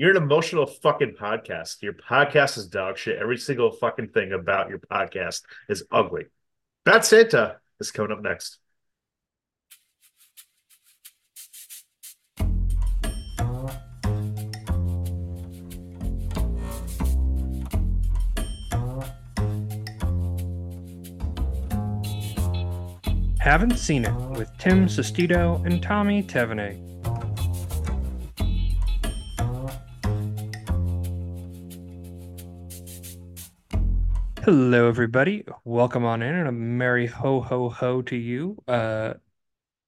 You're an emotional fucking podcast. Your podcast is dog shit. Every single fucking thing about your podcast is ugly. Bad Santa is coming up next. Haven't Scene It with Tim Sestito and Tommy Tevenet. Hello, everybody. Welcome on in and a merry ho ho ho to you. Uh,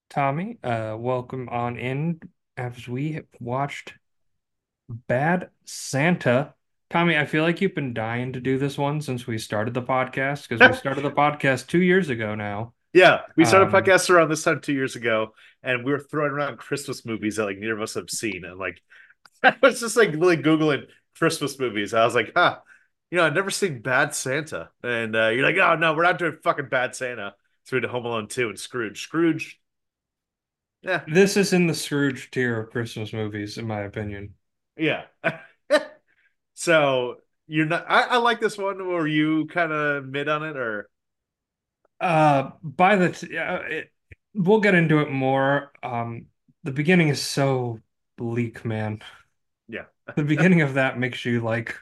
Tommy, uh, welcome on in as we watched Bad Santa. Tommy, I feel like you've been dying to do this one since we started the podcast because we started the podcast two years ago now. Yeah, we started Um, a podcast around this time two years ago, and we were throwing around Christmas movies that like neither of us have seen, and like I was just like really googling Christmas movies. I was like, huh, you know, I've never seen Bad Santa, and uh, you're like, oh no, we're not doing fucking Bad Santa. We did Home Alone two and Scrooge. Scrooge, yeah, This is in the Scrooge tier of Christmas movies, in my opinion. yeah. so you're not. I, I like this one. Were you kind of mid on it, or Uh, by the t uh, it, we'll get into it more. Um, the beginning is so bleak, man. yeah, The beginning of that makes you like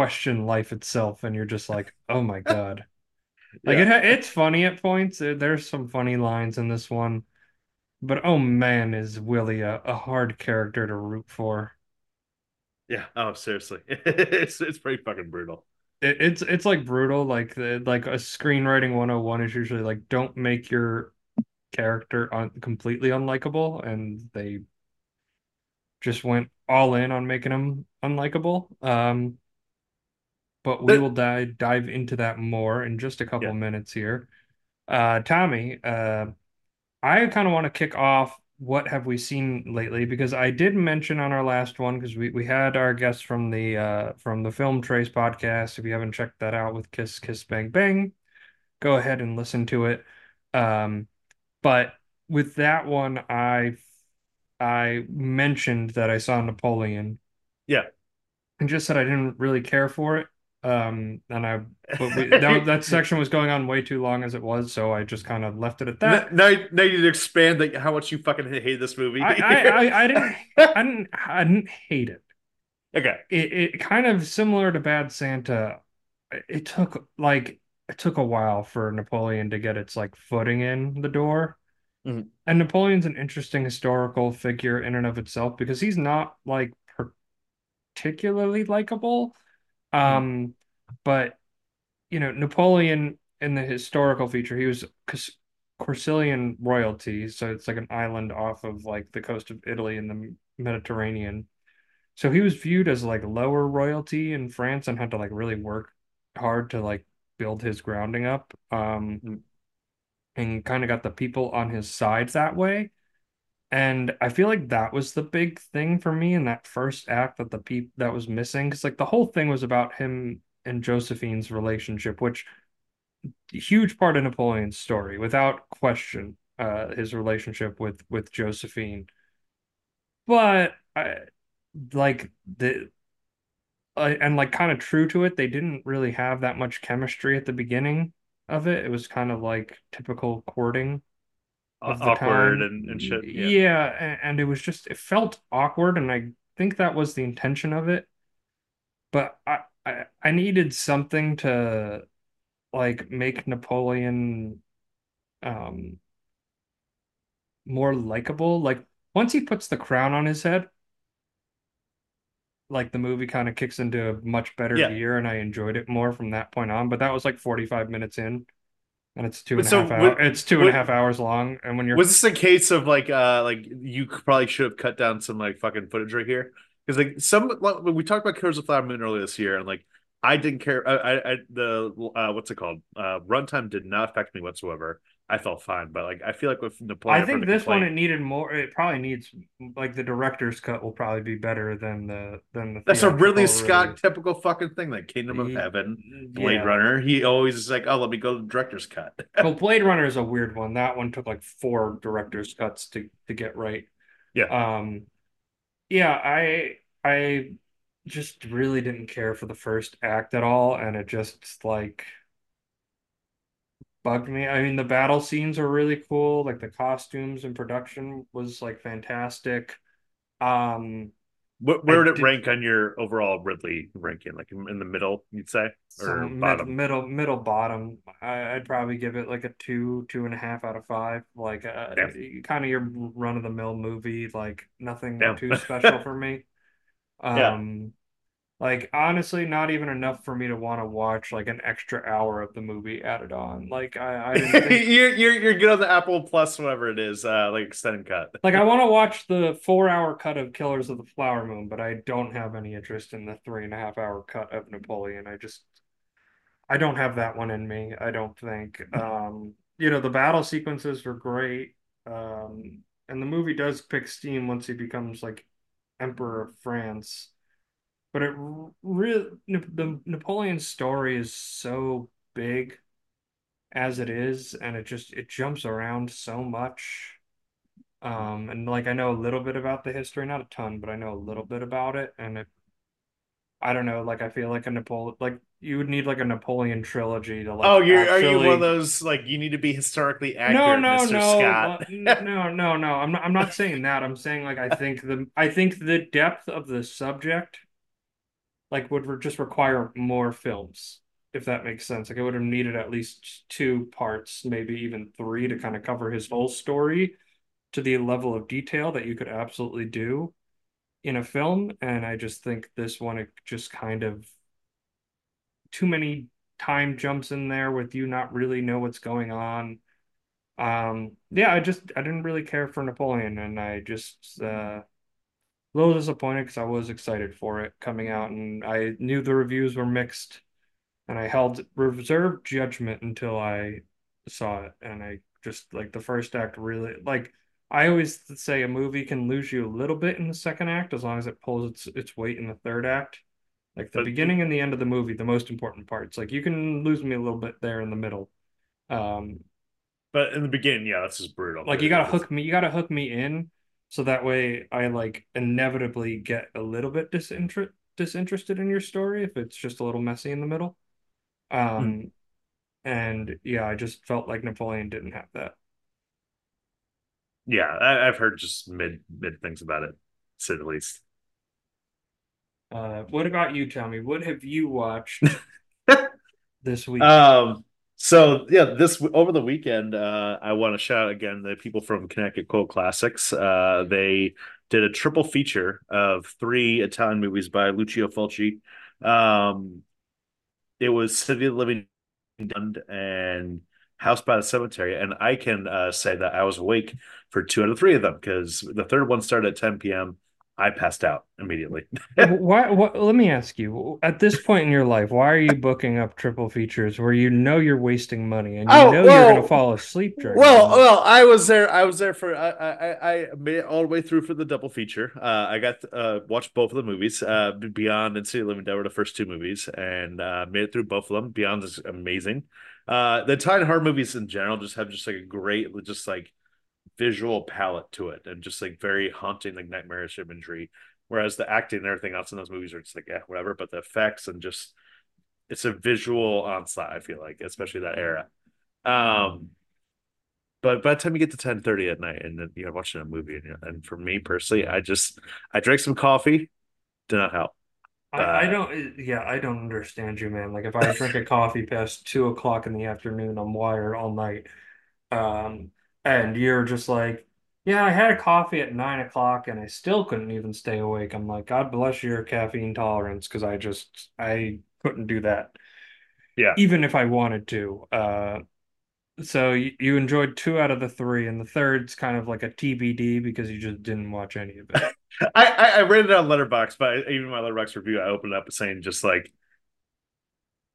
question life itself, and you're just like, oh my God. Like yeah. it, it's funny at points. There- There's some funny lines in this one, but oh man, is Willie a, a hard character to root for. Yeah. Oh, seriously, it's it's pretty fucking brutal. It, it's it's like brutal. Like the like a screenwriting 101 is usually like don't make your character un completely unlikable, and they just went all in on making him unlikable. Um, but we will dive dive into that more in just a couple Yeah. minutes here. Uh, Tommy, uh, I kind of want to kick off what have we seen lately because I did mention on our last one because we, we had our guest from the uh from the Film Trace podcast. If you haven't checked that out with Kiss Kiss Bang Bang, go ahead and listen to it. Um, but with that one, I I mentioned that I saw Napoleon Yeah. and just said I didn't really care for it. Um, and I but we, that that section was going on way too long as it was, so I just kind of left it at that. Now, now, now you need to expand like how much you fucking hate this movie. I, I, I, I didn't I didn't I didn't hate it. okay. It it kind of similar to Bad Santa. It took like it took a while for Napoleon to get its like footing in the door. Mhm. And Napoleon's an interesting historical figure in and of itself because he's not like particularly likable. Um, but you know, Napoleon in the historical feature, he was Corsican royalty, so it's like an island off of like the coast of Italy in the Mediterranean. So he was viewed as like lower royalty in France and had to like really work hard to like build his grounding up. Um, and kind of got the people on his side that way. And I feel like that was the big thing for me in that first act that the peop that was missing. Because like the whole thing was about him and Josephine's relationship, which huge part of Napoleon's story, without question, uh, his relationship with with Josephine. But I like the uh, and like kind of true to it, they didn't really have that much chemistry at the beginning of it. It was kind of like typical courting Awkward and, and shit. Yeah. Yeah, and it was just it felt awkward, and I think that was the intention of it. But I I, I needed something to like make Napoleon um more likable. Like once he puts the crown on his head, like the movie kind of kicks into a much better Yeah. gear, and I enjoyed it more from that point on. But that was like 45 minutes in, and it's two and a So half what- hours. It's two and a half hours long, and when you're Was this a case of like uh like you probably should have cut down some like fucking footage right here? Because like some like, we talked about Killers of Flower Moon earlier this year, and like I didn't care. I, I, I the uh what's it called? Uh, runtime did not affect me whatsoever. I felt fine, but like I feel like with Napoleon, I think I've heard a this one it needed more. It probably needs like the director's cut will probably be better than the than the that's a Ridley theatrical Scott release. typical fucking thing, like Kingdom of Heaven, Blade Yeah. Runner. He always is like, oh, let me go to the director's cut. Well, Blade Runner is a weird one. That one took like four director's cuts to to get right. Yeah. Um, yeah, I I just really didn't care for the first act at all, and it just like bugged me. I mean, the battle scenes are really cool, like the costumes and production was like fantastic. Um, I Where would it did rank on your overall Ridley ranking? Like in in the middle, you'd say, or mid, bottom? middle middle bottom. I, I'd probably give it like a two, two and a half out of five. Like uh, Damn, kind of your run of the mill movie, like nothing damn. too special for me. Yeah. Um, Like honestly, not even enough for me to want to watch like an extra hour of the movie added on. Like I, I think you're you're you're good on the Apple Plus, whatever it is, uh, like extended cut. like I want to watch the four hour cut of Killers of the Flower Moon, but I don't have any interest in the three and a half hour cut of Napoleon. I just I don't have that one in me, I don't think. Um, you know, the battle sequences were great. Um, and the movie does pick steam once he becomes like Emperor of France. But it really the Napoleon story is so big as it is, and it just it jumps around so much. Um, and like I know a little bit about the history, not a ton, but I know a little bit about it, and it I don't know, like I feel like a Napoleon like you would need like a Napoleon trilogy to like. Oh, you're are you one of those like you need to be historically accurate, no, Mr. no, Scott? but no, no, no. I'm not I'm not saying that. I'm saying like I think the I think the depth of the subject like would re- just require more films, if that makes sense. Like it would have needed at least two parts, maybe even three, to kind of cover his whole story to the level of detail that you could absolutely do in a film. And I just think this one, it just kind of too many time jumps in there with you not really know what's going on. Um, yeah, I just I didn't really care for Napoleon, and I just uh little disappointed because I was excited for it coming out, and I knew the reviews were mixed, and I held reserved judgment until I saw it, and I just like the first act really like I always say a movie can lose you a little bit in the second act as long as it pulls its its weight in the third act. Like the But beginning and the end of the movie, the most important parts. Like you can lose me a little bit there in the middle. Um, but in the beginning, yeah, that's just brutal. like you gotta hook me, you gotta hook me in, so that way I like inevitably get a little bit disinter disinterested in your story if it's just a little messy in the middle. Hmm. Um, and yeah, I just felt like Napoleon didn't have that. Yeah, I, I've heard just mid mid things about it, to say the least. Uh, what about you, Tommy? What have you watched this week? Um, so yeah, this over the weekend, uh, I want to shout out again the people from Connecticut Cult Classics. Uh, they did a triple feature of three Italian movies by Lucio Fulci. Um, it was City of the Living Dead and House by the Cemetery, and I can uh, say that I was awake for two out of three of them because the third one started at 10 p.m. I passed out immediately. Why, what, let me ask you, at this point in your life, why are you booking up triple features where you know you're wasting money and you Oh know you're going to fall asleep during Well, them? well, I was there. I was there for. I, I, I made it all the way through for the double feature. Uh, I got uh watched both of the movies. Uh, Beyond and City of Living Dead were the first two movies, and uh, made it through both of them. Beyond is amazing. Uh, the Italian horror movies in general just have just like a great, just like visual palette to it, and just like very haunting, like nightmarish imagery. Whereas the acting and everything else in those movies are just like, yeah, whatever. But the effects and just it's a visual onslaught. I feel like, especially that era. Um, but by the time you get to ten thirty at night and then you're watching a movie, and, and for me personally, I just I drank some coffee, did not help. I, I Uh, don't, yeah, I don't understand you, man. Like if I drink a coffee past two o'clock in the afternoon, I'm wired all night. Um, and you're just like, yeah, I had a coffee at nine o'clock and I still couldn't even stay awake. I'm like, God bless your caffeine tolerance, because I just I couldn't do that, yeah, even if I wanted to. Uh, so you, you enjoyed two out of the three, and the third's kind of like a TBD because you just didn't watch any of it. I, I I read it on Letterboxd, but even my Letterboxd review, I opened up saying just like,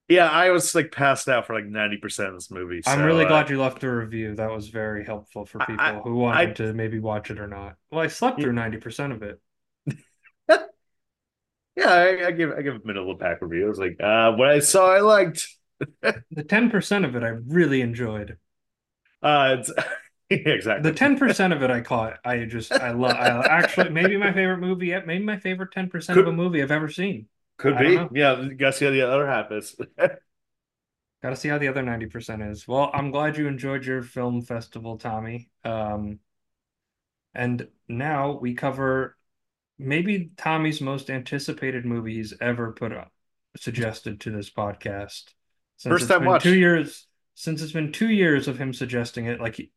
yeah, I was like passed out for like ninety percent of this movie. I'm really uh, glad you left a review. That was very helpful for I people who I wanted to maybe watch it or not. Well, I slept I through 90% of it. yeah, I, I give I give a middle of pack review. I was like, uh, what I saw, I liked. The 10% of it I really enjoyed. Uh, it's exactly. The 10% of it I caught. I just I love I actually maybe my favorite movie yet, maybe my favorite 10% of a movie I've ever seen. Could I be. Yeah, gotta see how the other half is. Got to see how the other 90% is. Well, I'm glad you enjoyed your film festival, Tommy. Um, and now we cover maybe Tommy's most anticipated movie he's ever put up, suggested to this podcast. Since First time watch. two years, since it's been two years of him suggesting it, like he,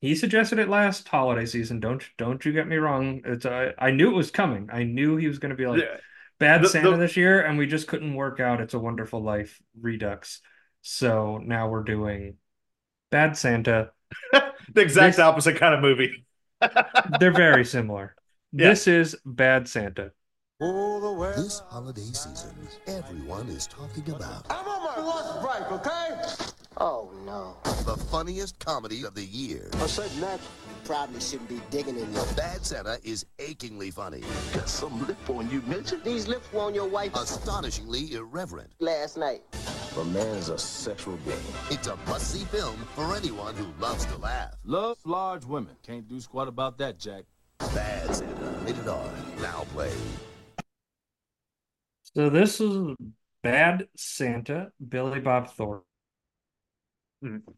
he suggested it last holiday season. Don't don't you get me wrong. It's I, I knew it was coming. I knew he was going to be like Yeah. Bad The- Santa the- this year, and we just couldn't work out It's a Wonderful Life Redux. So now we're doing Bad Santa. the exact This- opposite kind of movie. They're very similar. Yeah. This is Bad Santa. This holiday season, everyone is talking about I'm on my lunch break, okay? Oh no. the funniest comedy of the year. Aside from that, You probably shouldn't be digging in your Bad Santa is achingly funny, got some lip on you, midget. These lips were on your wife astonishingly irreverent. last night. A is a sexual being. It's a must-see film for anyone who loves to laugh. Love large women. Can't do squat about that, Jack. Bad Santa, rated R, now play. So this is Bad Santa, Billy Bob Thornton. Mhm.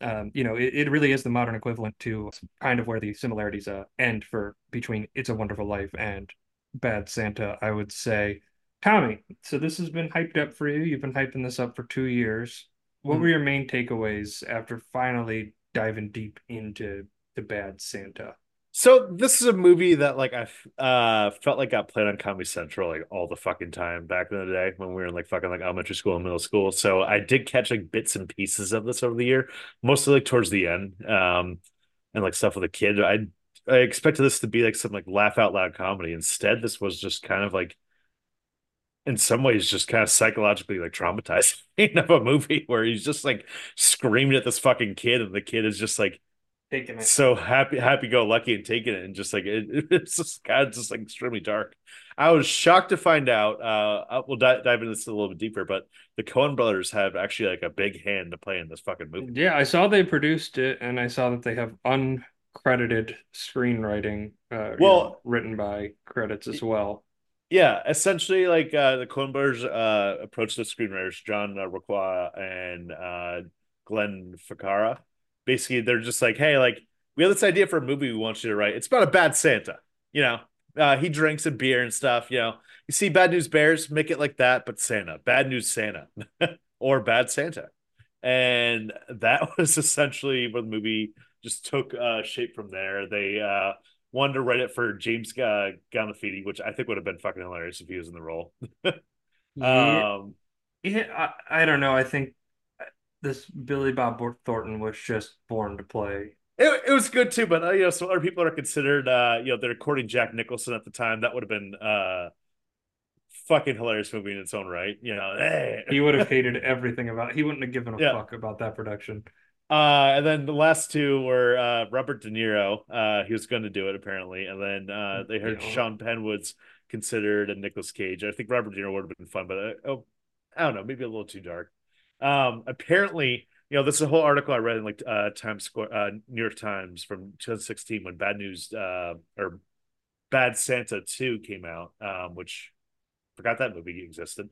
Um, you know, it, it really is the modern equivalent to kind of where the similarities uh, end for between It's a Wonderful Life and Bad Santa, I would say. Tommy, so this has been hyped up for you. You've been hyping this up for two years. What Mhm. were your main takeaways after finally diving deep into the Bad Santa? So this is a movie that like I uh felt like got played on Comedy Central like all the fucking time back in the day when we were in like fucking like elementary school and middle school. So I did catch like bits and pieces of this over the year, mostly like towards the end. Um and like stuff with a kid. I I expected this to be like some like laugh out loud comedy. Instead, this was just kind of like in some ways just kind of psychologically like traumatizing of a movie where he's just like screaming at this fucking kid and the kid is just like Taking it. so happy happy go lucky and taking it and just like it, it's just kind of just like extremely dark i was shocked to find out uh we'll dive, dive into this a little bit deeper but the coen brothers have actually like a big hand to play in this fucking movie Yeah, I saw they produced it, and I saw that they have uncredited screenwriting, uh, you Well- know, written by credits as well. yeah essentially like uh the coen brothers uh approached the screenwriters john uh, Requa and uh glenn ficarra basically they're just like hey like we have this idea for a movie we want you to write. It's about a bad santa you know? Uh he drinks and beer and stuff you know? You see bad news bears make it like that but santa bad news santa or bad santa. And that was essentially where the movie just took uh shape from there. They uh wanted to write it for James uh, Gandolfini, which I think would have been fucking hilarious if he was in the role. Yeah, Um, yeah, I, I don't know. I think this Billy Bob Thornton was just born to play. it, it was good too, but uh, you know, some other people are considered, uh, you know, they're courting Jack Nicholson at the time. That would have been uh, fucking hilarious movie in its own right. You know, hey. He would have hated everything about it. He wouldn't have given a Yeah. fuck about that production. Uh, and then the last two were uh, Robert De Niro. Uh, he was going to do it apparently, and then uh, they heard Yeah. Sean Penn was considered and Nicolas Cage. I think Robert De Niro would have been fun, but uh, oh, I don't know, maybe a little too dark. Um, apparently, you know, this is a whole article I read in like uh, Times Square, uh, New York Times from 2016 when Bad News uh, or Bad Santa 2 came out, um, which forgot that movie existed.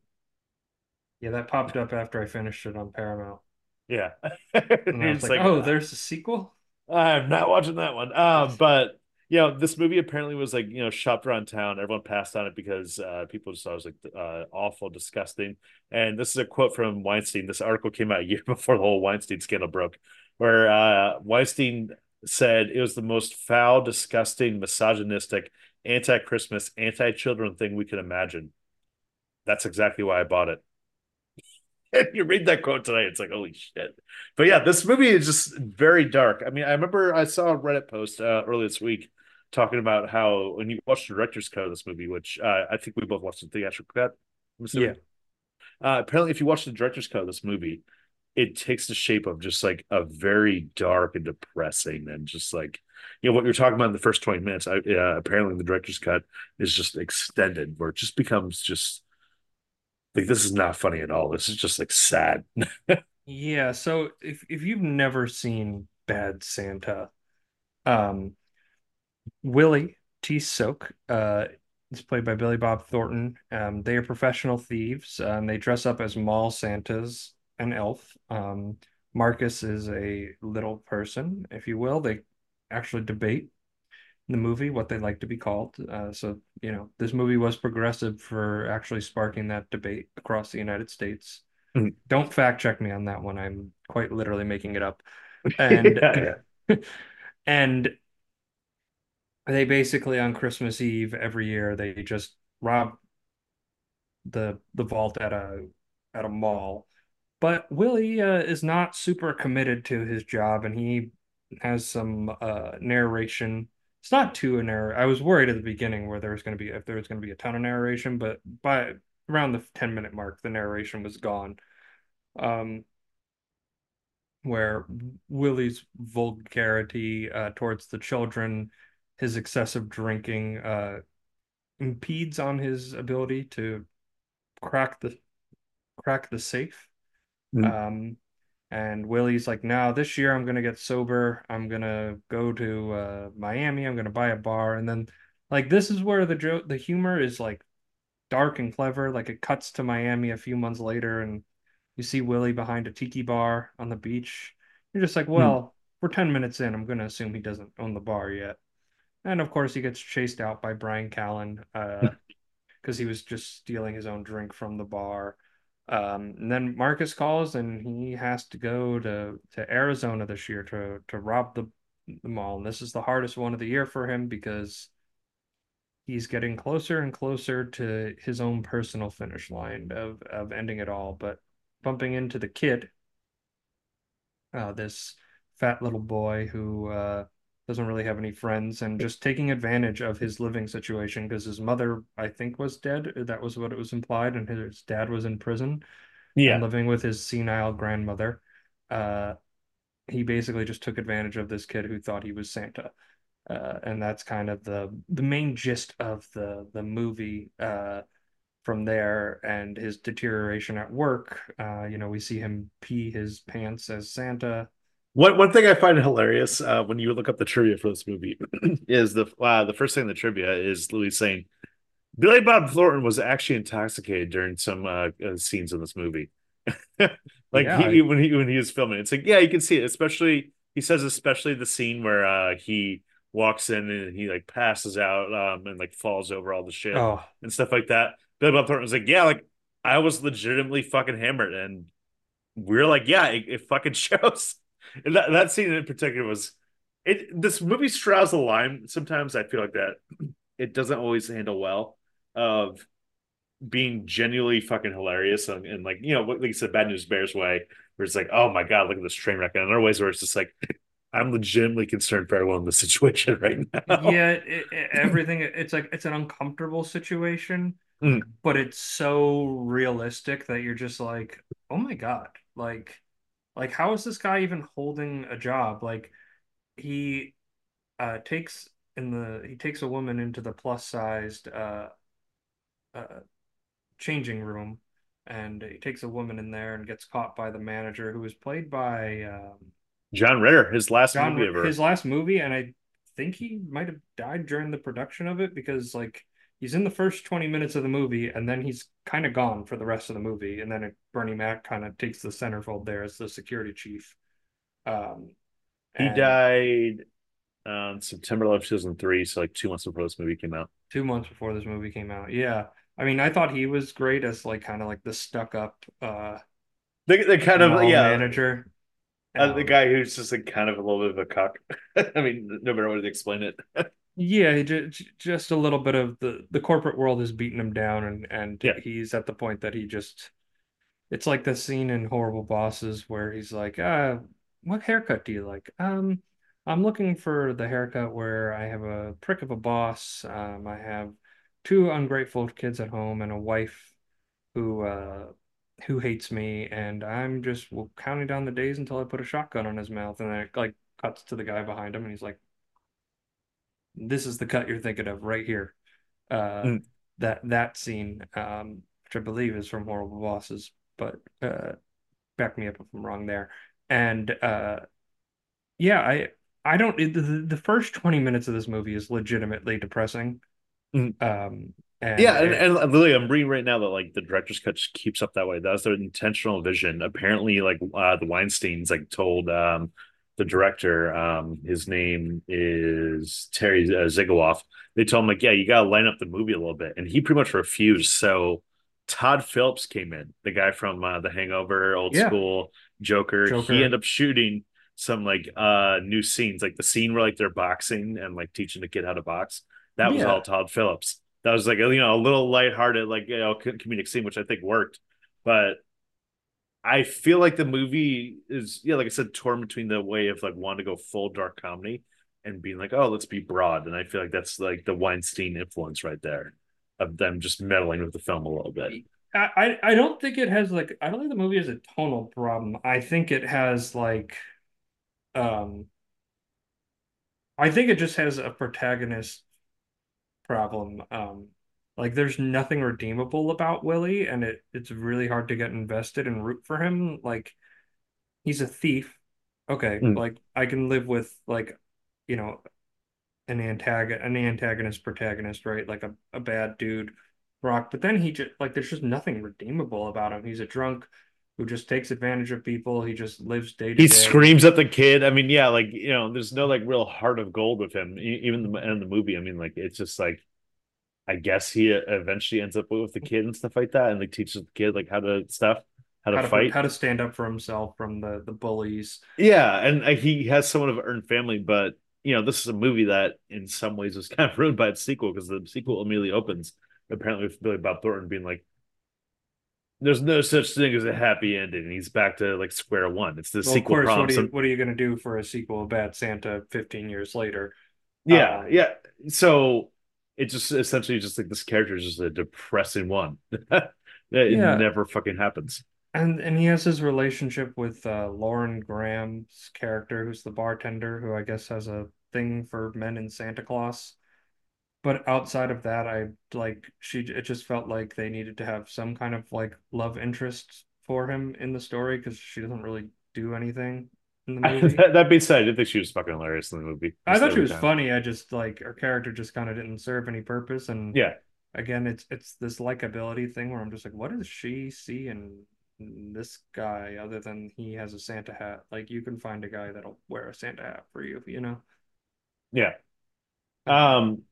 Yeah, that popped up after I finished it on Paramount. Yeah, And I was It's like, oh, uh, there's a sequel? I'm not watching that one. Um, but you know, this movie apparently was like you know shopped around town. Everyone passed on it because uh, people just thought it was like uh, awful, disgusting. And this is a quote from Weinstein. This article came out a year before the whole Weinstein scandal broke, where uh, Weinstein said it was the most foul, disgusting, misogynistic, anti-Christmas, anti-children thing we could imagine. That's exactly why I bought it. you read that quote tonight, it's like holy shit. But yeah, this movie is just very dark. I mean, I remember I saw a Reddit post uh, earlier this week talking about how when you watch the director's cut of this movie, which uh, I think we both watched the theatrical cut. Assuming. Uh, apparently, if you watch the director's cut of this movie, it takes the shape of just like a very dark and depressing and just like you know what you're talking about in the first 20 minutes. I, yeah, apparently the director's cut is just extended, where it just becomes just like this is not funny at all. This is just like sad. Yeah, so if if you've never seen Bad Santa, um, Willie T. Soak, uh, is played by Billy Bob Thornton. Um, they are professional thieves, uh, and they dress up as mall Santas and elf. Um, Marcus is a little person, if you will. They actually debate the movie what they like to be called. Uh, so, you know, this movie was progressive for actually sparking that debate across the United States. Mhm. Don't fact check me on that one. I'm quite literally making it up. And Yeah, and they basically on Christmas Eve every year they just rob the the vault at a at a mall. But Willie uh, is not super committed to his job, and he has some uh, narration. It's not too a narr. I was worried at the beginning where there was going to be if there was going to be a ton of narration, but by around the 10 minute mark, the narration was gone. Um, where Willie's vulgarity uh, towards the children, his excessive drinking, uh, impedes on his ability to crack the crack the safe. Mm. Um, and Willie's like, no, this year I'm gonna get sober. I'm gonna go to uh, Miami. I'm gonna buy a bar, and then like this is where the joke, the humor is like dark and clever. Like it cuts to Miami a few months later, and you see Willie behind a tiki bar on the beach. You're just like, well, we're 10 minutes in. I'm gonna assume he doesn't own the bar yet. And of course, he gets chased out by Bryan Callen uh, because he was just stealing his own drink from the bar. Um, and then Marcus calls, and he has to go to to Arizona this year to to rob the the mall. And this is the hardest one of the year for him because he's getting closer and closer to his own personal finish line of of ending it all. But bumping into the kid, uh, this fat little boy who uh, doesn't really have any friends and just taking advantage of his living situation because his mother, I think, was dead. That was what it was implied, and his dad was in prison and yeah. living with his senile grandmother. Uh, he basically just took advantage of this kid who thought he was Santa. Uh, and that's kind of the the main gist of the the movie uh, from there and his deterioration at work. Uh, you know, we see him pee his pants as Santa. One one thing I find hilarious uh, when you look up the trivia for this movie is the uh, the first thing in the trivia is Louis saying Billy Bob Thornton was actually intoxicated during some uh, uh, scenes in this movie. like Yeah, he, I- when he when he was filming, it's like yeah, you can see it. Especially he says, especially the scene where uh, he walks in and he like passes out um, and like falls over all the shit Oh, and stuff like that. Billy Bob Thornton was like, yeah, like I was legitimately fucking hammered, and we're like, yeah, it, it fucking shows. And that that scene in particular was it. This movie straddles the line. Sometimes I feel like that it doesn't always handle well of being genuinely fucking hilarious and, and like you know like you said, Bad News Bears way, where it's like, oh my god, look at this train wreck. And other ways where it's just like. I'm legitimately concerned for everyone in the situation right now. yeah, it, it, everything. It's like it's an uncomfortable situation, Mm. but it's so realistic that you're just like, oh my God, like, like how is this guy even holding a job? Like, he uh takes in the he takes a woman into the plus sized uh uh changing room, and he takes a woman in there and gets caught by the manager who is played by um John Ritter, his last John, movie ever. his last movie, and I think he might have died during the production of it because like he's in the first 20 minutes of the movie and then he's kind of gone for the rest of the movie and then Bernie Mac kind of takes the centerfold there as the security chief. Um, He and died on September 11th, 2003, so like two months before this movie came out. two months before this movie came out. Yeah. I mean, I thought he was great as like kind of like the stuck up uh They, they kind of, yeah, manager. uh, the Um, guy who's just like kind of a little bit of a cock. I mean, no better way to explain it. Yeah, ju- just a little bit of the the corporate world has beaten him down, and and Yeah. he's at the point that he just it's like the scene in Horrible Bosses where he's like, uh, what haircut do you like? Um, I'm looking for the haircut where I have a prick of a boss. Um, I have two ungrateful kids at home and a wife who uh who hates me, and I'm just counting down the days until I put a shotgun on his mouth, and then it like cuts to the guy behind him, and he's like this is the cut you're thinking of right here. Uh, Mm. that that scene, um, which I believe is from Horrible Bosses, but uh, back me up if I'm wrong there. And uh, yeah, I I don't the, the first 20 minutes of this movie is legitimately depressing. Mm. Um, and Yeah, and, it- and literally, I'm reading right now that like the director's cut just keeps up that way. That was their intentional vision. Apparently, like uh, the Weinstein's like told um, the director, um, his name is Terry uh. They told him like, yeah, you got to line up the movie a little bit, and he pretty much refused. So Todd Phillips came in, the guy from uh, The Hangover, Old Yeah. School, Joker. Joker. He ended up shooting some like uh new scenes, like the scene where like they're boxing and like teaching the kid how to box. That was all Todd Phillips. That was like you know a little lighthearted, like you know co- comedic scene, which I think worked. But I feel like the movie is yeah, like I said, torn between the way of like wanting to go full dark comedy and being like, oh, let's be broad. And I feel like that's like the Weinstein influence right there of them just meddling with the film a little bit. I, I I don't think it has like I don't think the movie has a tonal problem. I think it has like um I think it just has a protagonist problem. Um like there's nothing redeemable about Willie and it it's really hard to get invested and root for him. Like he's a thief. Okay, Mm. like I can live with like you know an antagonist an antagonist protagonist, right? Like a, a bad dude Rock, but then he just like there's just nothing redeemable about him. He's a drunk who just takes advantage of people. He just lives day to day. He screams at the kid. I mean, yeah, like you know, there's no like real heart of gold with him. Even the in the movie, I mean, like it's just like, I guess he eventually ends up with the kid and stuff like that, and like teaches the kid like how to stuff, how to how to fight. how to stand up for himself from the the bullies. Yeah, and uh, he has somewhat of an earned family, but you know, this is a movie that in some ways was kind of ruined by its sequel because the sequel immediately opens apparently with Billy Bob Thornton being like, "There's no such thing as a happy ending," and he's back to like square one. It's the Well, of sequel course, problem. what are you what are you gonna do for a sequel of Bad Santa 15 years later? yeah, Um, yeah. So it just essentially just like this character is just a depressing one. that Yeah. it never fucking happens. And and he has his relationship with uh, Lauren Graham's character, who's the bartender, who I guess has a thing for men in Santa Claus. But outside of that, I like she it just felt like they needed to have some kind of like love interest for him in the story because she doesn't really do anything in the movie. That, that being said, I think she was fucking hilarious in the movie. I thought she was time. funny. I just like her character just kind of didn't serve any purpose. And Yeah, again, it's it's this likability thing where I'm just like, what does she see in this guy other than he has a Santa hat? Like you can find a guy that'll wear a Santa hat for you, you know? yeah. Um.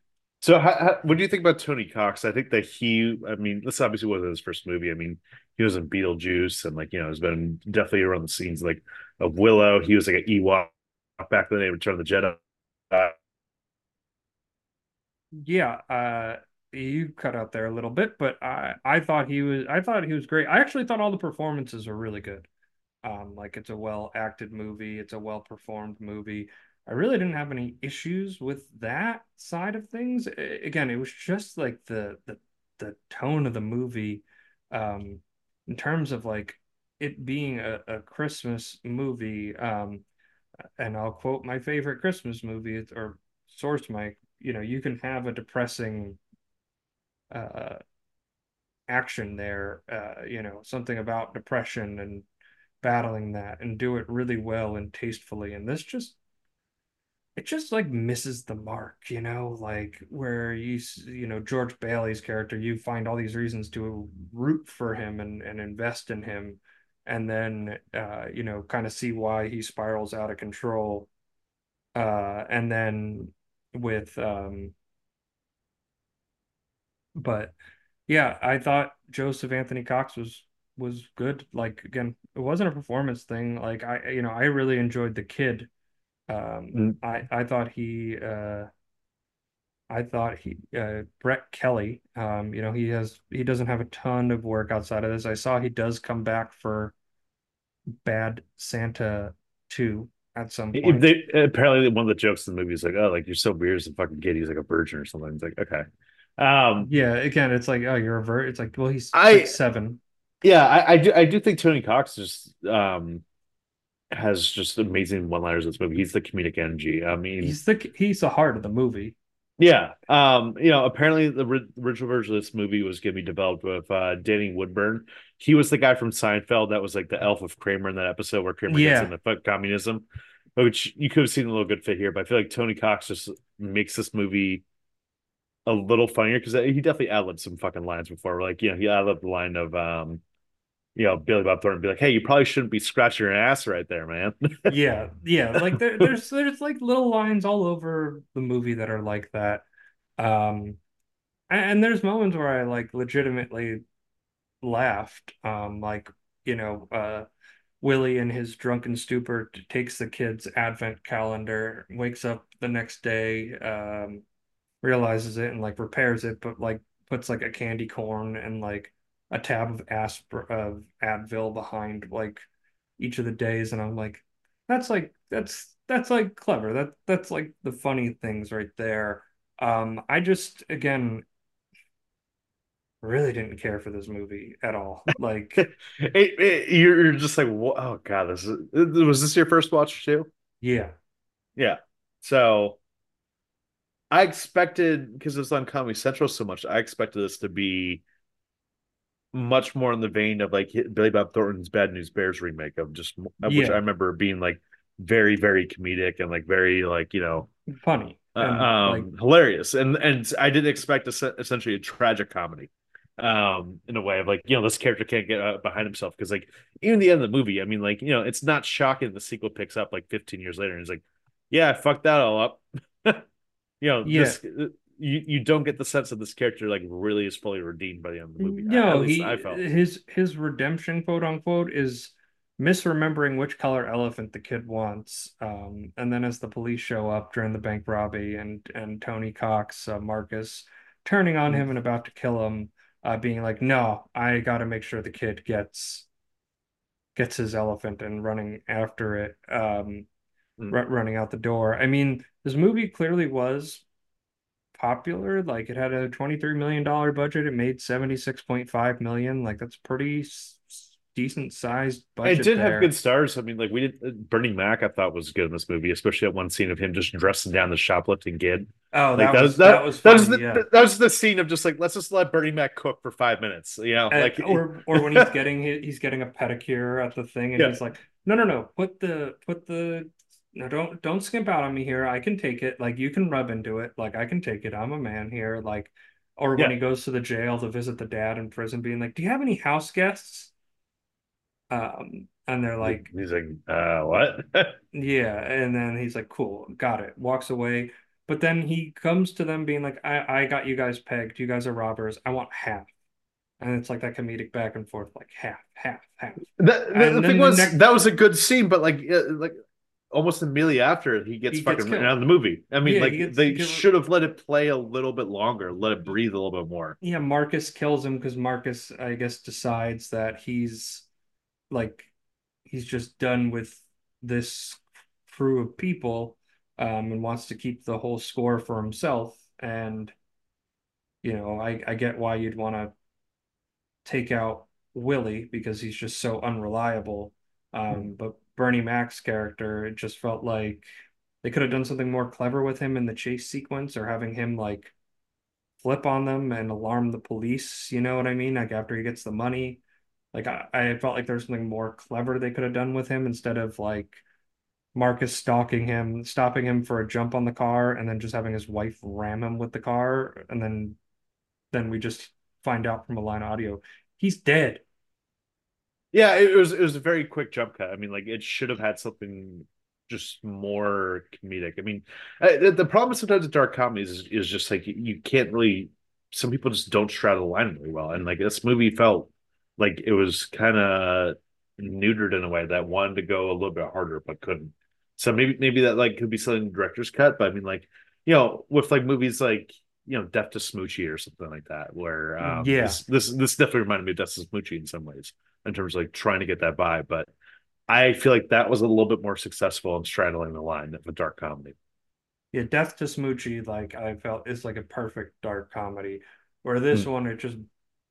So, how, how, what do you think about Tony Cox? I think that he, I mean, this obviously wasn't his first movie. I mean, he was in Beetlejuice, and like you know, has been definitely around the scenes like of Willow. He was like an Ewok back in the day, Return of the Jedi. Uh, Yeah, uh you cut out there a little bit, but I I thought he was I thought he was great. I actually thought all the performances were really good. Um, like it's a well acted movie, it's a well performed movie. I really didn't have any issues with that side of things. Again, it was just like the the the tone of the movie, um, in terms of like it being a, a Christmas movie. Um, and I'll quote my favorite Christmas movie or source my, you know, you can have a depressing uh action there, uh, you know, something about depression and battling that and do it really well and tastefully. And this just it just like misses the mark, you know, like where you you know George Bailey's character, you find all these reasons to root for him and and invest in him, and then uh, you know, kind of see why he spirals out of control. Uh, and then with um, but yeah, I thought Joseph Anthony Cox was was good. Like again, it wasn't a performance thing. Like I, you know, I really enjoyed the kid. Um, Mm. I I thought he uh I thought he uh Brett Kelly, um, you know, he has he doesn't have a ton of work outside of this. I saw he does come back for Bad Santa 2 at some point. they apparently one of the jokes in the movie is like, "Oh, like you're so weird as a fucking kid." He's like a virgin or something. It's like, okay, um, Yeah, again, it's like, oh, you're a vert. It's like, well, he's I- like seven. yeah, I, I do, I do think Tony Cox just um has just amazing one-liners in this movie. He's the comedic energy. I mean, He's the he's the heart of the movie. Yeah. Um, you know, apparently the ri- original version of this movie was going to be developed with uh Danny Woodburn. He was the guy from Seinfeld that was like the elf of Kramer in that episode where Kramer gets Yeah. into fuck communism, which you could have seen a little good fit here, but I feel like Tony Cox just makes this movie a little funnier because he definitely ad-libbed some fucking lines before. Like, you know, he ad-libbed the line of um, you know, Billy Bob Thornton be like, Hey, you probably shouldn't be scratching your ass right there, man. Yeah, yeah. Like there, there's there's like little lines all over the movie that are like that. Um, and, and there's moments where I like legitimately laughed. Um, like you know, uh, Willie in his drunken stupor takes the kid's advent calendar, wakes up the next day, um, realizes it and like repairs it, but like puts like a candy corn and like a tab of asp of Advil behind like each of the days, and I'm like, that's like that's that's like clever. That that's like the funny things right there. Um, I just again really didn't care for this movie at all. Like, it, it- you're, you're just like, oh god, this is was this your first watch too? yeah, Yeah. So I expected because it's on Comedy Central so much, I expected this to be much more in the vein of like Billy Bob Thornton's Bad News Bears remake of just of which I remember being like very, very comedic and like very like, you know, funny. uh, And, um like, hilarious. And and I didn't expect es- essentially a tragic comedy. Um, in a way of like, you know, this character can't get uh, behind himself because like even the end of the movie, I mean, like, you know, it's not shocking the sequel picks up like 15 years later and he's like, Yeah, I fucked that all up. you know, Yeah. this you you don't get the sense that this character like really is fully redeemed by the end of the movie. At No, least he I felt. his his redemption, quote unquote, is misremembering which color elephant the kid wants. Um, and then as the police show up during the bank robbery, and and Tony Cox, uh, Marcus, turning on him and about to kill him, uh, being like, "No, I got to make sure the kid gets gets his elephant," and running after it, um, Mm. ru- running out the door. I mean, this movie clearly was popular. Like it had a $23 million budget. It made 76.5 million. Like that's pretty decent sized budget It did there. have good stars. I mean, like we did. Uh, Bernie Mac, I thought was good in this movie, especially at one scene of him just dressing down the shoplifting kid. Oh, Like that was that, that was that was the yeah. that was the scene of just like let's just let Bernie Mac cook for five minutes. You know, And- like or or when he's getting he's getting a pedicure at the thing and Yeah. he's like, no, no, no, put the put the no, don't don't skimp out on me here. I can take it. Like you can rub into it. Like I can take it. I'm a man here. Like, or when he goes to the jail to visit the dad in prison, being like, "Do you have any house guests?" Um, and they're like, he's like, uh, what? Yeah, and then he's like, "Cool, got it." Walks away, but then he comes to them being like, "I I got you guys pegged. You guys are robbers. I want half." And it's like that comedic back and forth, like half, half, half. the, the, the thing the was next- that was a good scene, but like uh, like almost immediately after he gets He fucking gets written out of the movie. I mean, Yeah, like gets- they should have let it play a little bit longer, let it breathe a little bit more. Yeah, Marcus kills him because Marcus, I guess, decides that he's like he's just done with this crew of people, um, and wants to keep the whole score for himself. And you know, I I get why you'd want to take out Willie because he's just so unreliable. Um, but Bernie Mac's character, it just felt like they could have done something more clever with him in the chase sequence or having him like flip on them and alarm the police, you know what I mean? Like after he gets the money. Like I, I felt like there's something more clever they could have done with him instead of like Marcus stalking him, stopping him for a jump on the car, and then just having his wife ram him with the car, and then then we just find out from a line audio he's dead. Yeah, it was it was a very quick jump cut. I mean, like it should have had something just more comedic. I mean, uh, the, the problem sometimes with dark comedies is, is just like you, you can't really. Some people just don't straddle the line really well, and like this movie felt like it was kind of neutered in a way that wanted to go a little bit harder but couldn't. So maybe maybe that like could be something the director's cut, but I mean, like you know, with like movies like you know Death to Smoochy or something like that, where um, Yeah. this, this this definitely reminded me of Death to Smoochy in some ways in terms of like trying to get that by. But I feel like that was a little bit more successful in straddling the line of a dark comedy. Yeah, Death to Smoochy, like I felt is like a perfect dark comedy. Where this hmm. one, it just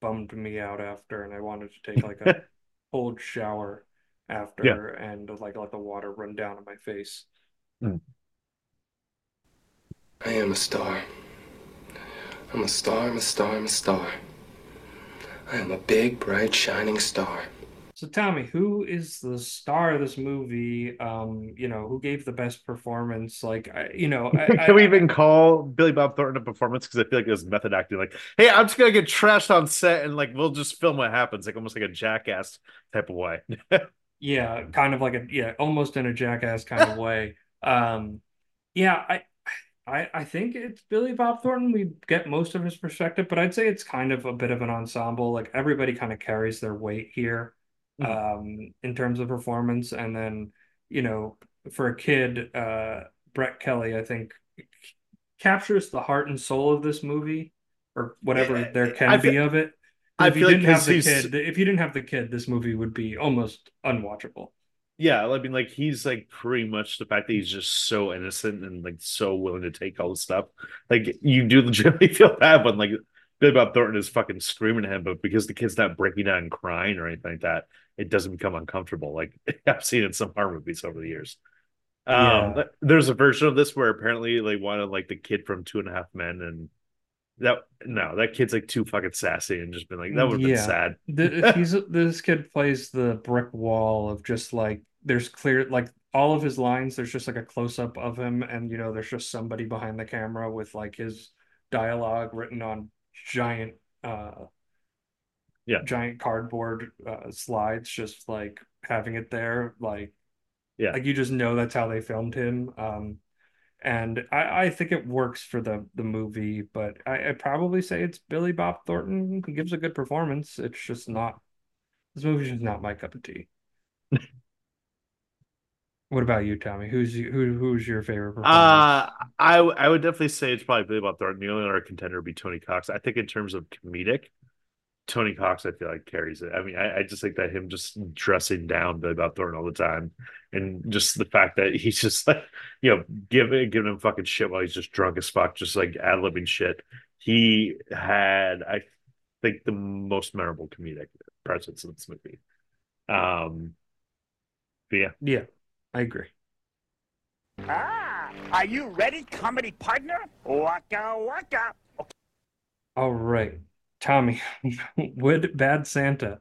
bummed me out after, and I wanted to take like a cold shower after and like let the water run down on my face. Hmm. I am a star. I'm a star, I'm a star, I'm a star. I am a big, bright, shining star. So Tommy, who is the star of this movie? Um, you know, who gave the best performance? Like, I, you know, I, Can I- we even call Billy Bob Thornton a performance? Because I feel like it was method acting. Like, hey, I'm just gonna get trashed on set, and like we'll just film what happens, like almost like a jackass type of way. Yeah, kind of like a yeah, almost in a jackass kind of way. Um, yeah, I, I, I think it's Billy Bob Thornton. We get most of his perspective, but I'd say it's kind of a bit of an ensemble. Like everybody kind of carries their weight here, um, in terms of performance. And then, you know, for a kid, uh, Brett Kelly, I think captures the heart and soul of this movie, or whatever there can be of it. I If you feel like didn't have the kid, if you didn't have the kid, this movie would be almost unwatchable. Yeah, I mean, like he's like pretty much the fact that he's just so innocent and like so willing to take all the stuff. Like you do legitimately feel bad when like Billy Bob Thornton is fucking screaming at him, but because the kid's not breaking down and crying or anything like that, it doesn't become uncomfortable. Like I've seen in some horror movies over the years. Um, Yeah. there's a version of this where apparently they wanted like the kid from Two and a Half Men, and that no, that kid's like too fucking sassy and just been like that would have Yeah. been sad. The, he's this kid plays the brick wall of just like there's clear like all of his lines. There's just like a close up of him, and you know there's just somebody behind the camera with like his dialogue written on giant, uh, Yeah. giant cardboard uh, slides, just like having it there, like Yeah. like you just know that's how they filmed him. Um, and I, I think it works for the the movie, but I, I'd probably say it's Billy Bob Thornton. He gives a good performance. It's just not this movie's just not my cup of tea. What about you, Tommy? Who's who who's your favorite performance? Uh I I would definitely say it's probably Billy Bob Thornton. The only other contender would be Tony Cox. I think in terms of comedic, Tony Cox I feel like carries it. I mean, I, I just think that him just dressing down Billy Bob Thornton all the time, and just the fact that he's just like you know giving giving him fucking shit while he's just drunk as fuck, just like ad libbing shit. He had I think the most memorable comedic presence in this movie. Um, but yeah. yeah, I agree. Ah, are you ready, comedy partner? Waka waka. All right, Tommy, would Bad Santa,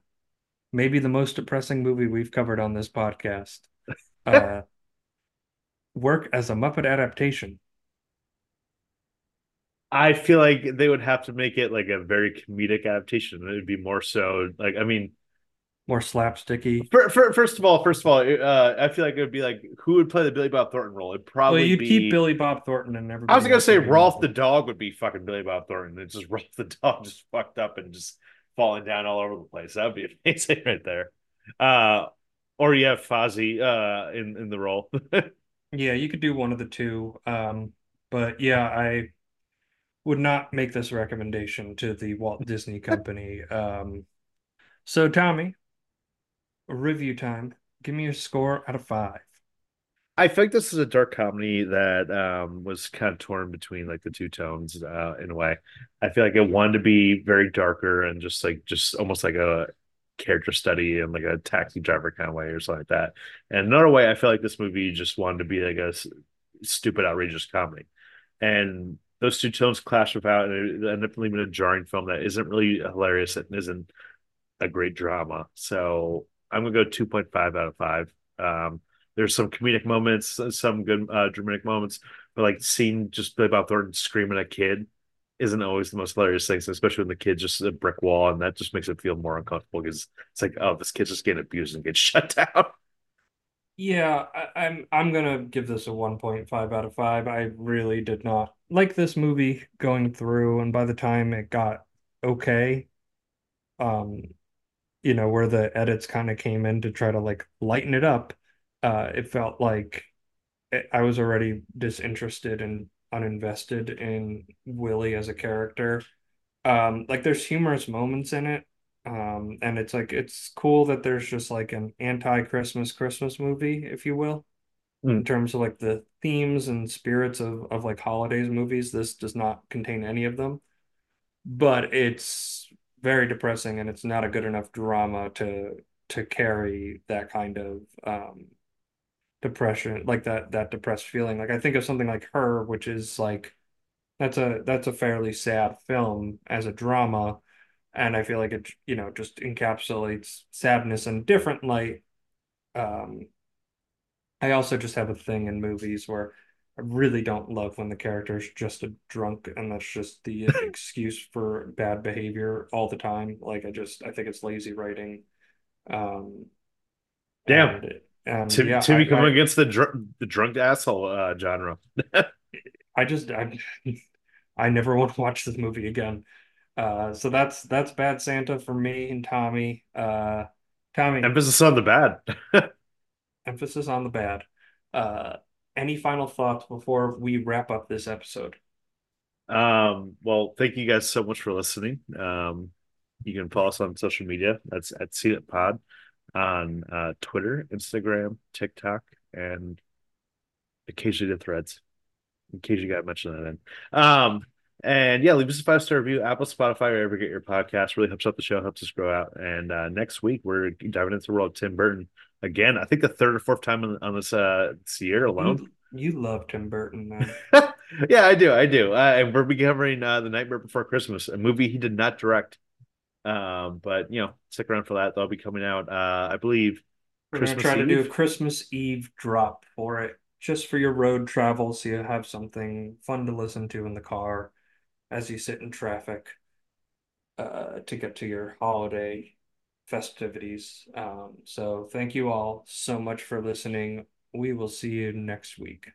maybe the most depressing movie we've covered on this podcast, uh, work as a Muppet adaptation? I feel like they would have to make it like a very comedic adaptation. It would be more so like I mean, More slapsticky. for, for, first of all, first of all, uh, I feel like it would be like who would play the Billy Bob Thornton role? Well, probably you'd be. keep Billy Bob Thornton and everybody. I was gonna say Rowlf the dog would be fucking Billy Bob Thornton. It's just Rowlf the dog just fucked up and just falling down all over the place. That would be amazing right there. Uh, or you have Fozzie uh in in the role. Yeah, you could do one of the two. Um, but yeah, I would not make this recommendation to the Walt Disney Company. Um, so Tommy, review time. Give me your score out of five. I think this is a dark comedy that um, was kind of torn between like the two tones uh, in a way. I feel like it wanted to be very darker and just like just almost like a character study and like a taxi driver kind of way or something like that. And another way, I feel like this movie just wanted to be like a s- stupid, outrageous comedy. And those two tones clash without, and it ended up leaving a jarring film that isn't really hilarious and isn't a great drama. So I'm gonna go 2.5 out of five. Um, there's some comedic moments, some good uh, dramatic moments, but like seeing just Billy Bob Thornton screaming at a kid isn't always the most hilarious thing, especially when the kid's just a brick wall, and that just makes it feel more uncomfortable because it's like, oh, this kid's just getting abused and gets shut down. Yeah, I, I'm I'm gonna give this a 1.5 out of 5. I really did not like this movie going through, and by the time it got okay, um, you know, where the edits kind of came in to try to like lighten it up, uh, it felt like it, I was already disinterested and uninvested in Willie as a character. Um, like there's humorous moments in it. Um, and it's like it's cool that there's just like an anti-Christmas Christmas movie, if you will, in Mm. terms of like the themes and spirits of of like holidays movies. This does not contain any of them, but it's very depressing and it's not a good enough drama to to carry that kind of um depression, like that that depressed feeling. Like I think of something like Her, which is like That's a that's a fairly sad film as a drama, and I feel like it, you know, just encapsulates sadness in a different light. Um, I also just have a thing in movies where I really don't love when the character is just a drunk and that's just the excuse for bad behavior all the time. Like I just I think it's lazy writing. Um, Damn. and, and Tim, yeah, Timmy I- coming I- against the dr the drunk asshole uh, genre. I just I I never want to watch this movie again. Uh, so that's that's Bad Santa for me and Tommy. Uh, Tommy, Emphasis on the bad. emphasis on the bad. Uh, any final thoughts before we wrap up this episode? Um, well, thank you guys so much for listening. Um, you can follow us on social media. That's at It Pod on uh, Twitter, Instagram, TikTok, and occasionally the threads. In case you got mentioned that in. Um, and yeah, leave us a five star review, Apple, Spotify, wherever you get your podcast. Really helps out the show, helps us grow out. And uh, next week we're diving into the world of Tim Burton again. I think the third or fourth time on, on this uh this year alone. You, you love Tim Burton, man. yeah, I do. I do. Uh, and we're be covering uh, The Nightmare Before Christmas, a movie he did not direct. Um, but you know, stick around for that. That'll be coming out, uh, I believe, We're gonna try to do a Christmas Eve drop for it, just for your road travel, so you have something fun to listen to in the car as you sit in traffic uh, to get to your holiday festivities. Um, so thank you all so much for listening. We will see you next week.